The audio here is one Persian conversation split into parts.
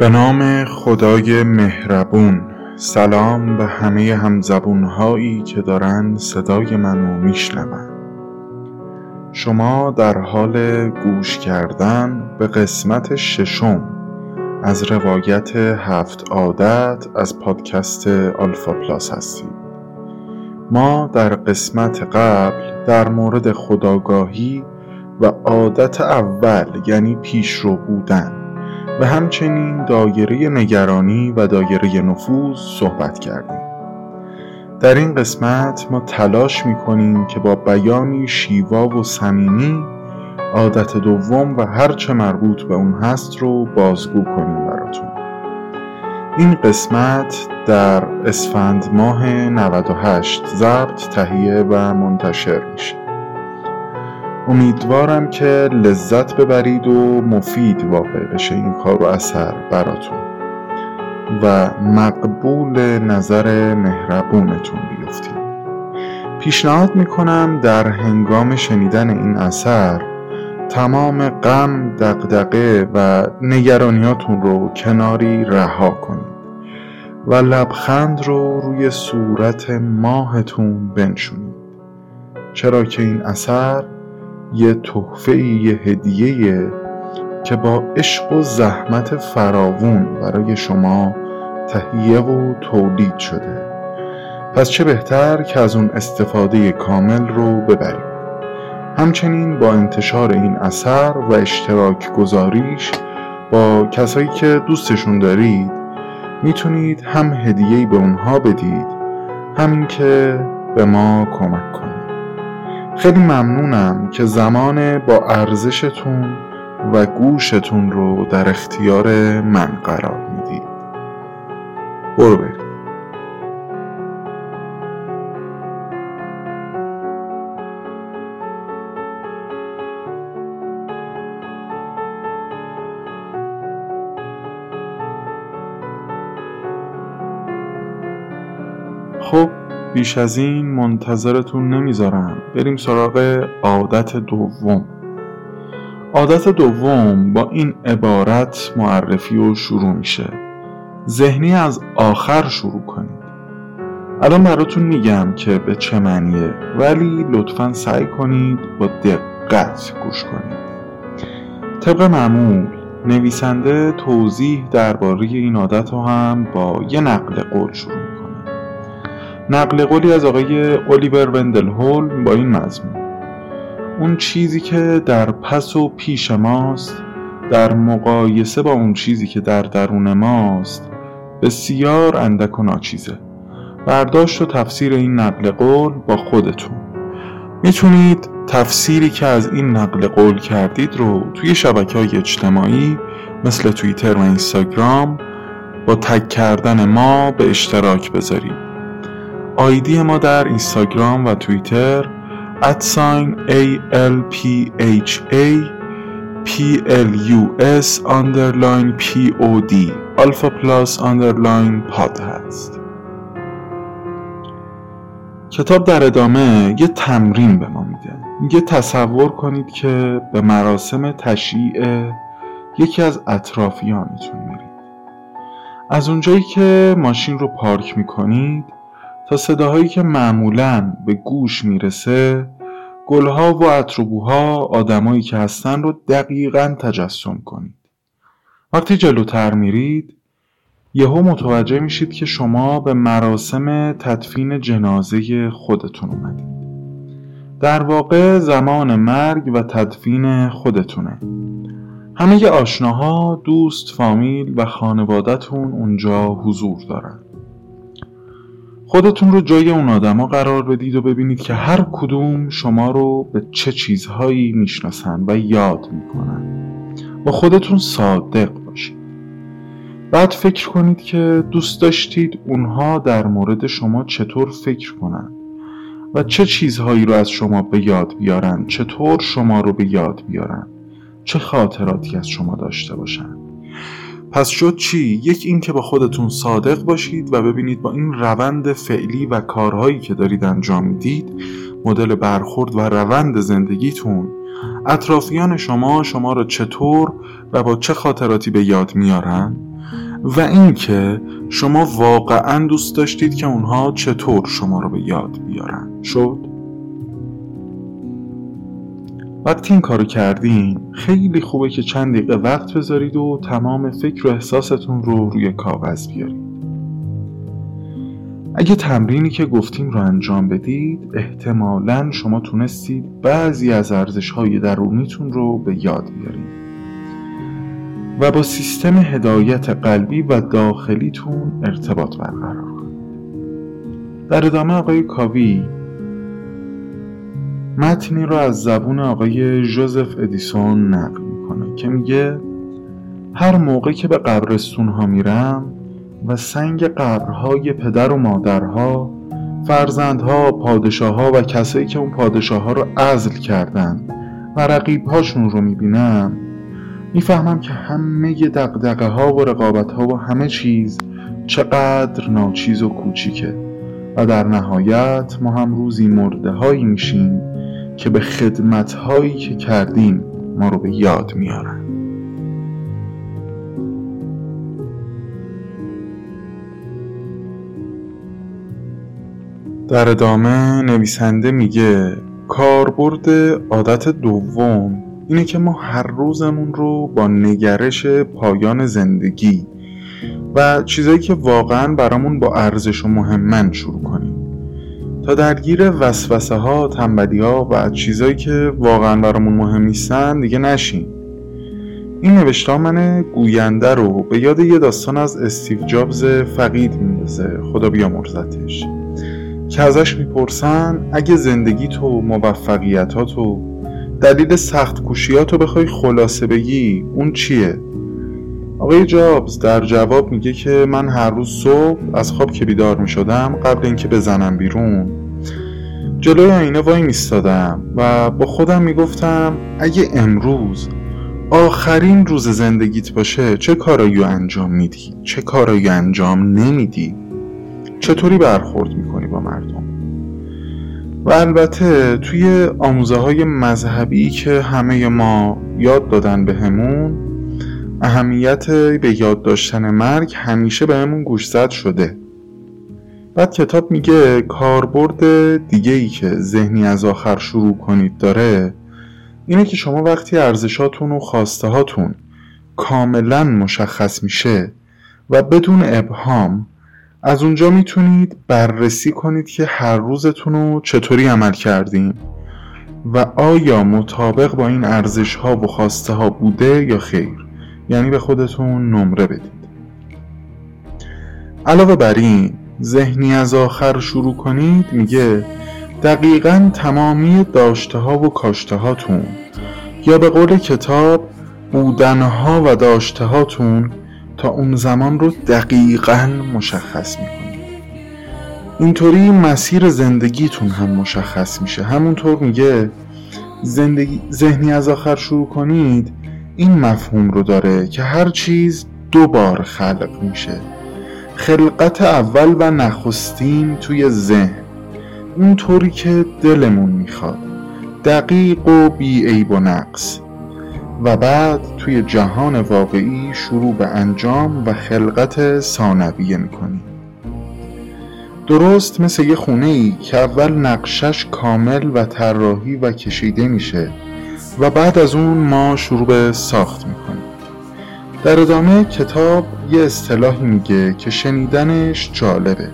به نام خدای مهربون. سلام به همه همزبون هایی که دارن صدای منو میشنون شما در حال گوش کردن به قسمت ششم از روایت هفت عادت از پادکست آلفا پلاس هستید ما در قسمت قبل در مورد خداگاهی و عادت اول یعنی پیشرو بودن و همچنین دایره نگرانی و دایره نفوذ صحبت کردیم. در این قسمت ما تلاش می‌کنیم که با بیانی شیوا و صمیمی عادت دوم و هرچه مربوط به اون هست رو بازگو کنیم براتون. این قسمت در اسفند ماه 98 ضبط تهیه و منتشر میشه. امیدوارم که لذت ببرید و مفید واقع بشه این کار و اثر براتون. و مقبول نظر مهربونتون بیفتید پیشنهاد می‌کنم در هنگام شنیدن این اثر تمام غم، دقدقه و نگرانیاتون رو کناری رها کنید و لبخند رو روی صورت ماهتون بنشونید. چرا که این اثر یه تحفه یه هدیه که با عشق و زحمت فراوون برای شما تهیه و تولید شده. پس چه بهتر که از اون استفاده کامل رو ببرید همچنین با انتشار این اثر و اشتراک گذاریش با کسایی که دوستشون دارید می‌تونید هم هدیه‌ای به اونها بدید همین که به ما کمک کنید. خیلی ممنونم که زمان با ارزشتون و گوشتون رو در اختیار من قرار می‌دید. برو برید بیش از این منتظرتون نمی‌ذارم. بریم سراغ عادت دوم. عادت دوم با این عبارت معرفی و شروع میشه. ذهنی از آخر شروع کنید. الان براتون میگم که به چه معنیه ولی لطفا سعی کنید با دقت گوش کنید. طبق معمول نویسنده توضیح درباره این عادت رو هم با یه نقل قول شروع نقل قولی از آقای الیور وندل هول با این مضمون اون چیزی که در پس و پیش ماست در مقایسه با اون چیزی که در درون ماست بسیار اندک و ناچیزه. برداشت و تفسیر این نقل قول با خودتون. می‌تونید تفسیری که از این نقل قول کردید رو توی شبکه های اجتماعی مثل توییتر و اینستاگرام با تک کردن ما به اشتراک بذارید. آیدی ما در اینستاگرام و توییتر ادساین ALPHA PLUS underline POD underline pod هست کتاب در ادامه یه تمرین به ما میده. میگه تصور کنید که به مراسم تشییع یکی از اطرافیانتون میرید. از اونجایی که ماشین رو پارک می‌کنید صداهایی که معمولا به گوش می‌رسه گلها و اطروبوها آدمایی که هستن رو دقیقا تجسم کنید. وقتی جلوتر میرید یهو متوجه میشید که شما به مراسم تدفین جنازه خودتون اومدید. در واقع زمان مرگ و تدفین خودتونه. همه آشناها، دوست، فامیل و خانوادتون اونجا حضور دارن. خودتون رو جای اون آدما قرار بدید و ببینید که هر کدوم شما رو به چه چیزهایی می‌شناسن و یاد می‌کنن. با خودتون صادق باشید. بعد فکر کنید که دوست داشتید اونها در مورد شما چطور فکر کنن و چه چیزهایی رو از شما به یاد بیارن چطور شما رو به یاد بیارن چه خاطراتی از شما داشته باشن. پس شد چی؟ یک این که با خودتون صادق باشید و ببینید با این روند فعلی و کارهایی که دارید انجام می‌دید مدل برخورد و روند زندگیتون. اطرافیان شما شما را چطور و با چه خاطراتی به یاد میارن؟ و اینکه شما واقعا دوست داشتید که اونها چطور شما رو به یاد بیارن. شد؟ وقتی این کارو کردین خیلی خوبه که چند دقیقه وقت بذارید و تمام فکر و احساستون رو روی کاغذ بیارید. اگه تمرینی که گفتیم رو انجام بدید احتمالا شما تونستید بعضی از ارزش های درونیتون رو به یاد بیارید. و با سیستم هدایت قلبی و داخلیتون ارتباط برقرار کنید. در ادامه آقای کاوی متنی رو از زبون آقای جوزف ادیسون نقل می‌کنه که میگه هر موقع که به قبرستون ها میرم و سنگ قبرهای پدر و مادرها فرزندها پادشاهها و کسایی که اون پادشاه ها رو عزل کردن و رقیبهاشون رو می‌بینم می‌فهمم که همه دقدقه ها و رقابت ها و همه چیز چقدر ناچیز و کوچیکه. در نهایت ما هم روزی مرده هایی میشیم که به خدمت هایی که کردیم ما رو به یاد میارن در ادامه نویسنده میگه کاربرد عادت دوم اینه که ما هر روزمون رو با نگرش پایان زندگی و چیزایی که واقعا برامون با ارزش و مهمن شروع کنیم. تا درگیر وسوسه ها، تنبلی ها و چیزایی که واقعا برامون مهم نیستن دیگه نشیم این نوشته من گوینده رو به یاد یه داستان از استیو جابز فقید میندازه. خدا بیامرزتش. که ازش می‌پرسن اگه زندگی تو موفقیتاتو دلیل سخت کوشیاتو بخوای خلاصه بگی اون چیه؟ آقای جابز در جواب میگه که من هر روز صبح از خواب که بیدار می‌شدم قبل اینکه بزنم بیرون جلوی آینه وای میستادم و با خودم می‌گفتم اگه امروز آخرین روز زندگیت باشه چه کارایی انجام میدی؟ چه کارایی انجام نمیدی؟ چطوری برخورد می‌کنی با مردم و البته توی آموزه های مذهبی که همه ما یاد دادن بهمون به اهمیت به یاد داشتن مرگ همیشه بهمون گوشزد شده. بعد کتاب میگه کاربرد دیگه ای که ذهنی از آخر شروع کنید داره اینه که شما وقتی ارزشاتون و خواسته هاتون کاملا مشخص میشه و بدون ابهام از اونجا می‌تونید بررسی کنید که هر روزتون رو چطوری عمل کردیم و آیا مطابق با این ارزش ها و خواسته ها بوده یا خیر. یعنی به خودتون نمره بدید. علاوه بر این ذهنی از آخر شروع کنید میگه دقیقا تمامی داشته ها و کاشته هاتون یا به قول کتاب بودنها و داشته هاتون تا اون زمان رو دقیقا مشخص می‌کنید. اینطوری مسیر زندگیتون هم مشخص میشه. همونطور میگه زندگی ذهنی از آخر شروع کنید این مفهوم رو داره که هر چیز دو بار خلق میشه. خلقت اول و نخستین توی ذهن. اونطوری که دلمون می‌خواد. دقیق و بی عیب و نقص. و بعد توی جهان واقعی شروع به انجام و خلقت ثانویه می‌کنی درست مثل یه خونه ای که اول نقشش کامل و طراحی و کشیده میشه. و بعد از اون ما شروع به ساخت می‌کنیم. در ادامه کتاب یه اصطلاحی میگه که شنیدنش جالبه.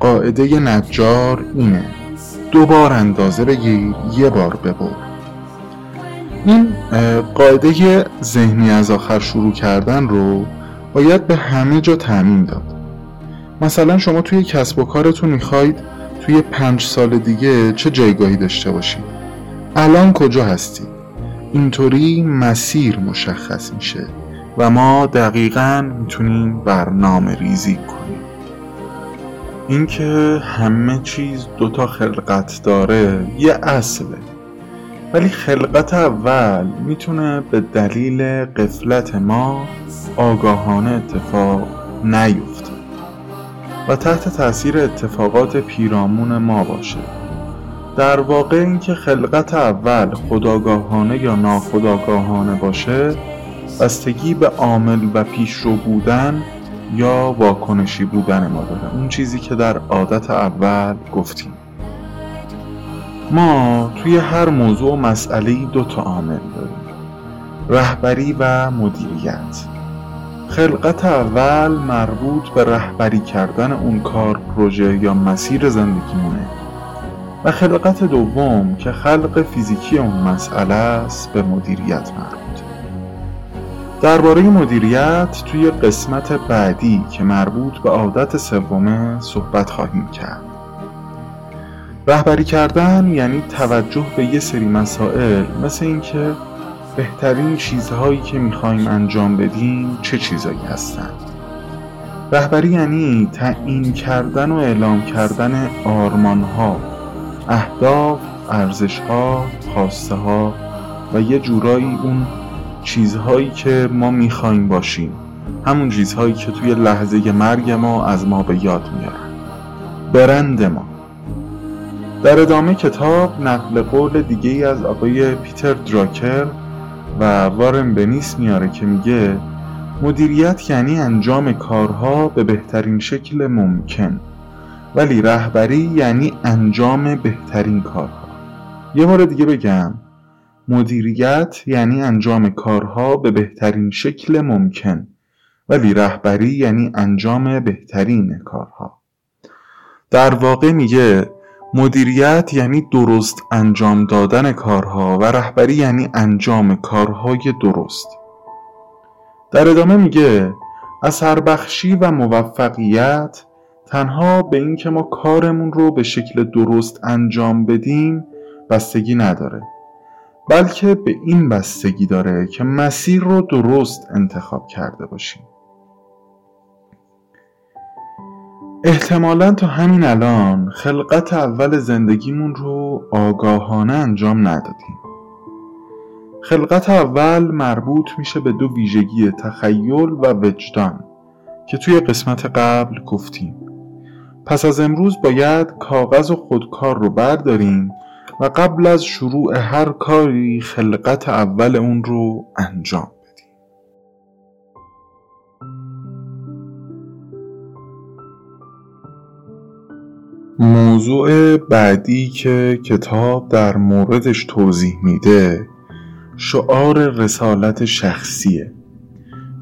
قاعده نجار اینه. دو بار اندازه بگیر یه بار ببر. این قاعده ذهنی از آخر شروع کردن رو باید به همه جا تعمین داد. مثلا شما توی کسب و کارتون می‌خواید توی پنج سال دیگه چه جایگاهی داشته باشید؟ الان کجا هستید اینطوری مسیر مشخص میشه و ما دقیقا می‌تونیم برنامه ریزی کنیم. اینکه همه چیز دوتا خلقت داره یه اصله. ولی خلقت اول می‌تونه به دلیل قفلت ما آگاهانه اتفاق نیفته و تحت تاثیر اتفاقات پیرامون ما باشه. در واقع اینکه خلقت اول خداگاهانه یا ناخداگاهانه باشه بستگی به عامل و پیشرو بودن یا واکنشی بودن ما داره. اون چیزی که در عادت اول گفتیم. ما توی هر موضوع و مسئله دو تا عامل داریم. رهبری و مدیریت. خلقت اول مربوط به رهبری کردن اون کار پروژه یا مسیر زندگیمونه. و خلقت دوم که خلق فیزیکی اون مسئله است به مدیریت مربوط. درباره مدیریت توی قسمت بعدی که مربوط به عادت سومه صحبت خواهیم کرد. رهبری کردن یعنی توجه به یه سری مسائل مثل اینکه بهترین چیزهایی که می‌خوایم انجام بدیم چه چیزهایی هستند رهبری یعنی تعیین کردن و اعلام کردن آرمانها. اهداف ارزشها خواسته ها و یه جورایی اون چیزهایی که ما می‌خوایم باشیم. همون چیزهایی که توی لحظه مرگ ما از ما به یاد میارن. برند ما. در ادامه کتاب نقل قول دیگه ای از آقای پیتر دراکر و وارن بنیس میاره که میگه مدیریت یعنی انجام کارها به بهترین شکل ممکن. ولی رهبری یعنی انجام بهترین کارها. یه بار دیگه بگم مدیریت یعنی انجام کارها به بهترین شکل ممکن ولی رهبری یعنی انجام بهترین کارها. در واقع میگه مدیریت یعنی درست انجام دادن کارها و رهبری یعنی انجام کارهای درست. در ادامه میگه اثر بخشی و موفقیت تنها به اینکه ما کارمون رو به شکل درست انجام بدیم بستگی نداره بلکه به این بستگی داره که مسیر رو درست انتخاب کرده باشیم. احتمالا تا همین الان خلقت اول زندگیمون رو آگاهانه انجام ندادیم. خلقت اول مربوط میشه به دو ویژگی تخیل و وجدان که توی قسمت قبل گفتیم. پس از امروز باید کاغذ و خودکار رو برداریم و قبل از شروع هر کاری خلقت اول اون رو انجام موضوع بعدی که کتاب در موردش توضیح میده شعار رسالت شخصیه.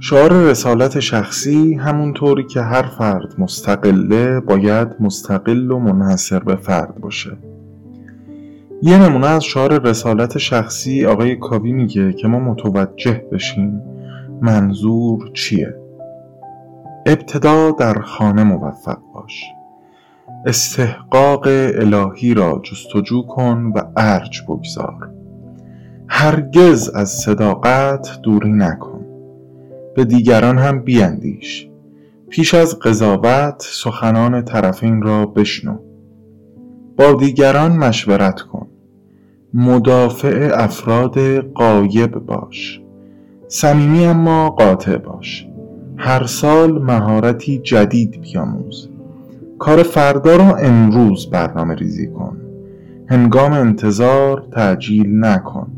شعار رسالت شخصی همونطوری که هر فرد مستقله باید مستقل و منحصر به فرد باشه. یه نمونه از شعار رسالت شخصی آقای کاوی میگه که ما متوجه بشیم منظور چیه. ابتدا در خانه موفق باش. استحقاق الهی را جستجو کن و ارج بگذار. هرگز از صداقت دوری نکن. به دیگران هم بیاندیش پیش از قضاوت سخنان طرفین را بشنو. با دیگران مشورت کن. مدافع افراد قایب باش. صمیمی اما قاطع باش. هر سال مهارتی جدید بیاموز. کار فردا رو امروز برنامه ریزی کن. هنگام انتظار تعجیل نکن.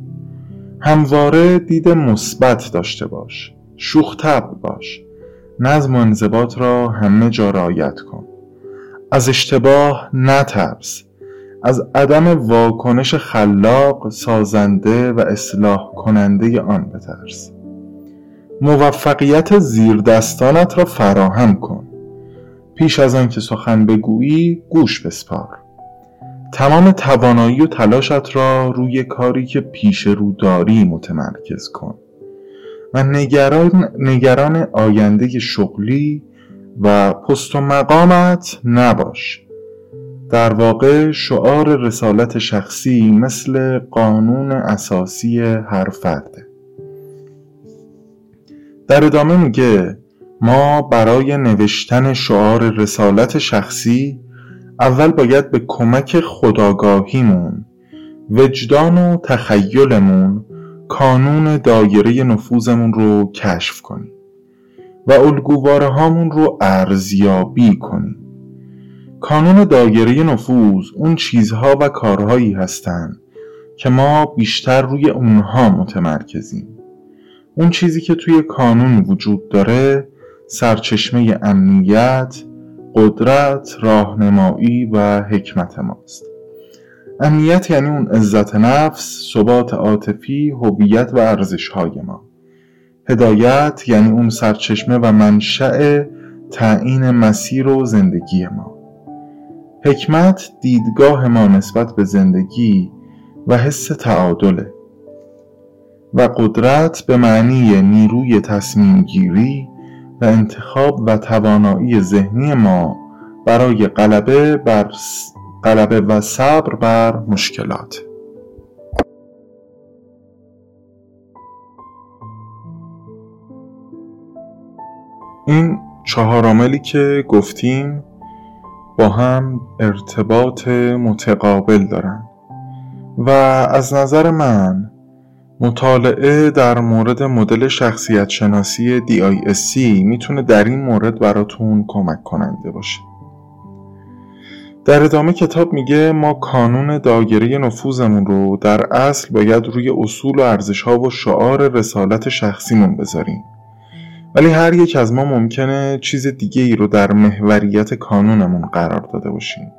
همواره دید مثبت داشته باش. شوخ باش. نظم و انضباط را همه جا رعایت کن. از اشتباه نترس. از عدم واکنش خلاق سازنده و اصلاح کننده آن بترس. موفقیت زیر دستانت را فراهم کن. پیش از آنکه سخن بگویی گوش بسپار. تمام توانایی و تلاشت را روی کاری که پیش رو داری متمرکز کن. و نگران, نگران آینده شغلی و پست و مقامت نباش. در واقع شعار رسالت شخصی مثل قانون اساسی هر فرده در ادامه میگه ما برای نوشتن شعار رسالت شخصی اول باید به کمک خداگاهیمون وجدان و تخیلمون کانون دایره نفوذمون رو کشف کنیم و الگوواره هامون رو ارزیابی کنیم. کانون دایره نفوذ اون چیزها و کارهایی هستند که ما بیشتر روی اونها متمرکزیم. اون چیزی که توی کانون وجود داره سرچشمه امنیت، قدرت، راهنمایی و حکمت ماست. امنیت یعنی اون عزت نفس، ثبات عاطفی، هویت و ارزش های ما. هدایت یعنی اون سرچشمه و منشأ تعیین مسیر و زندگی ما. حکمت دیدگاه ما نسبت به زندگی و حس تعادله. و قدرت به معنی نیروی تصمیم گیری و انتخاب و توانایی ذهنی ما برای غلبه بر غلبه و صبر بر مشکلات. این چهار عاملی که گفتیم با هم ارتباط متقابل دارن و از نظر من مطالعه در مورد مدل شخصیت شناسی DISC می‌تونه در این مورد براتون کمک کننده باشه. در ادامه کتاب میگه ما کانون دایره نفوذمون رو در اصل باید روی اصول و ارزش ها و شعار رسالت شخصیمون بذاریم. ولی هر یک از ما ممکنه چیز دیگه ای رو در محوریت کانونمون قرار داده باشیم.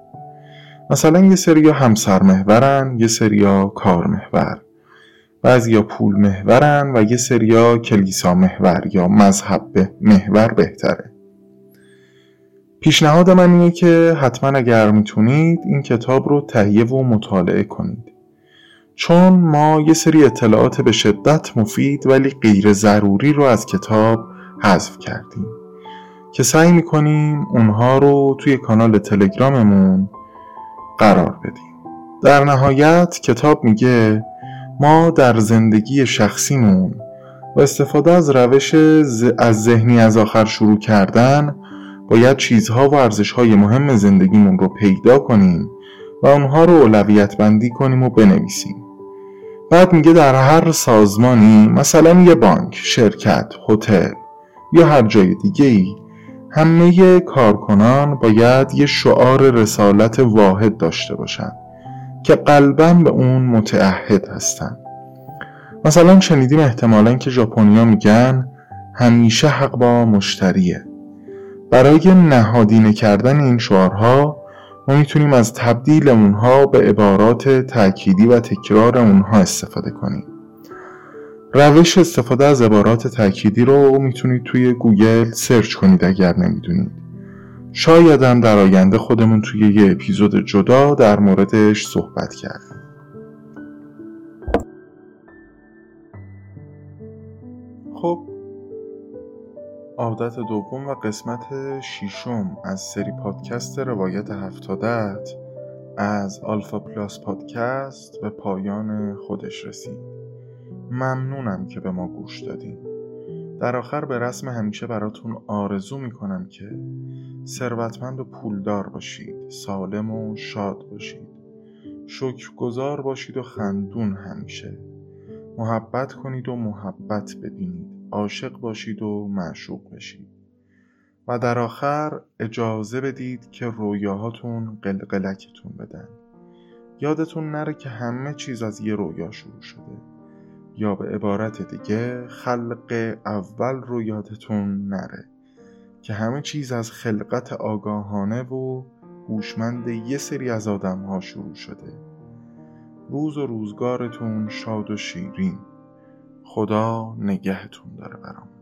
مثلا یه سریا همسر محورن یه سریا کار محور. بعضیا پول محورن و یه سریا کلیسا محور یا مذهب محور بهتره. پیشنهاد من اینه که حتما اگر می‌تونید این کتاب رو تهیه و مطالعه کنید. چون ما یه سری اطلاعات به شدت مفید ولی غیر ضروری رو از کتاب حذف کردیم. که سعی می‌کنیم اونها رو توی کانال تلگراممون قرار بدیم. در نهایت کتاب میگه ما در زندگی شخصیمون و استفاده از روش از ذهنی از آخر شروع کردن باید چیزها و ارزشهای مهم زندگیمون رو پیدا کنیم و اونها رو اولویت بندی کنیم و بنویسیم. بعد میگه در هر سازمانی مثلا یه بانک، شرکت، هتل یا هر جای دیگه ای همه کارکنان باید یه شعار رسالت واحد داشته باشند که قلبا به اون متعهد هستن. مثلا شنیدیم احتمالا که ژاپنیا میگن همیشه حق با مشتریه. برای نهادینه کردن این شعارها ما می‌تونیم از تبدیل اونها به عبارات تأکیدی و تکرار اونها استفاده کنیم. روش استفاده از عبارات تأکیدی رو می‌تونید توی گوگل سرچ کنید اگر نمی‌دونید. شاید هم در آینده خودمون توی یه اپیزود جدا در موردش صحبت کردیم. خب عادت دوم و قسمت شیشم از سری پادکست روایت هفتادت از آلفا پلاس پادکست به پایان خودش رسید. ممنونم که به ما گوش دادین. در آخر به رسم همیشه براتون آرزو می‌کنم که ثروتمند و پولدار باشید سالم و شاد باشید. شکرگزار باشید و خندون همیشه. محبت کنید و محبت ببینید. عاشق باشید و معشوق بشید. و در آخر اجازه بدید که رویاهاتون قلقلکتون بدن. یادتون نره که همه چیز از یه رویا شروع شده. یا به عبارت دیگه خلق اول رو یادتون نره. که همه چیز از خلقت آگاهانه و هوشمند یه سری از آدم ها شروع شده. روز و روزگارتون شاد و شیرین. خدا نگهتون داره برام.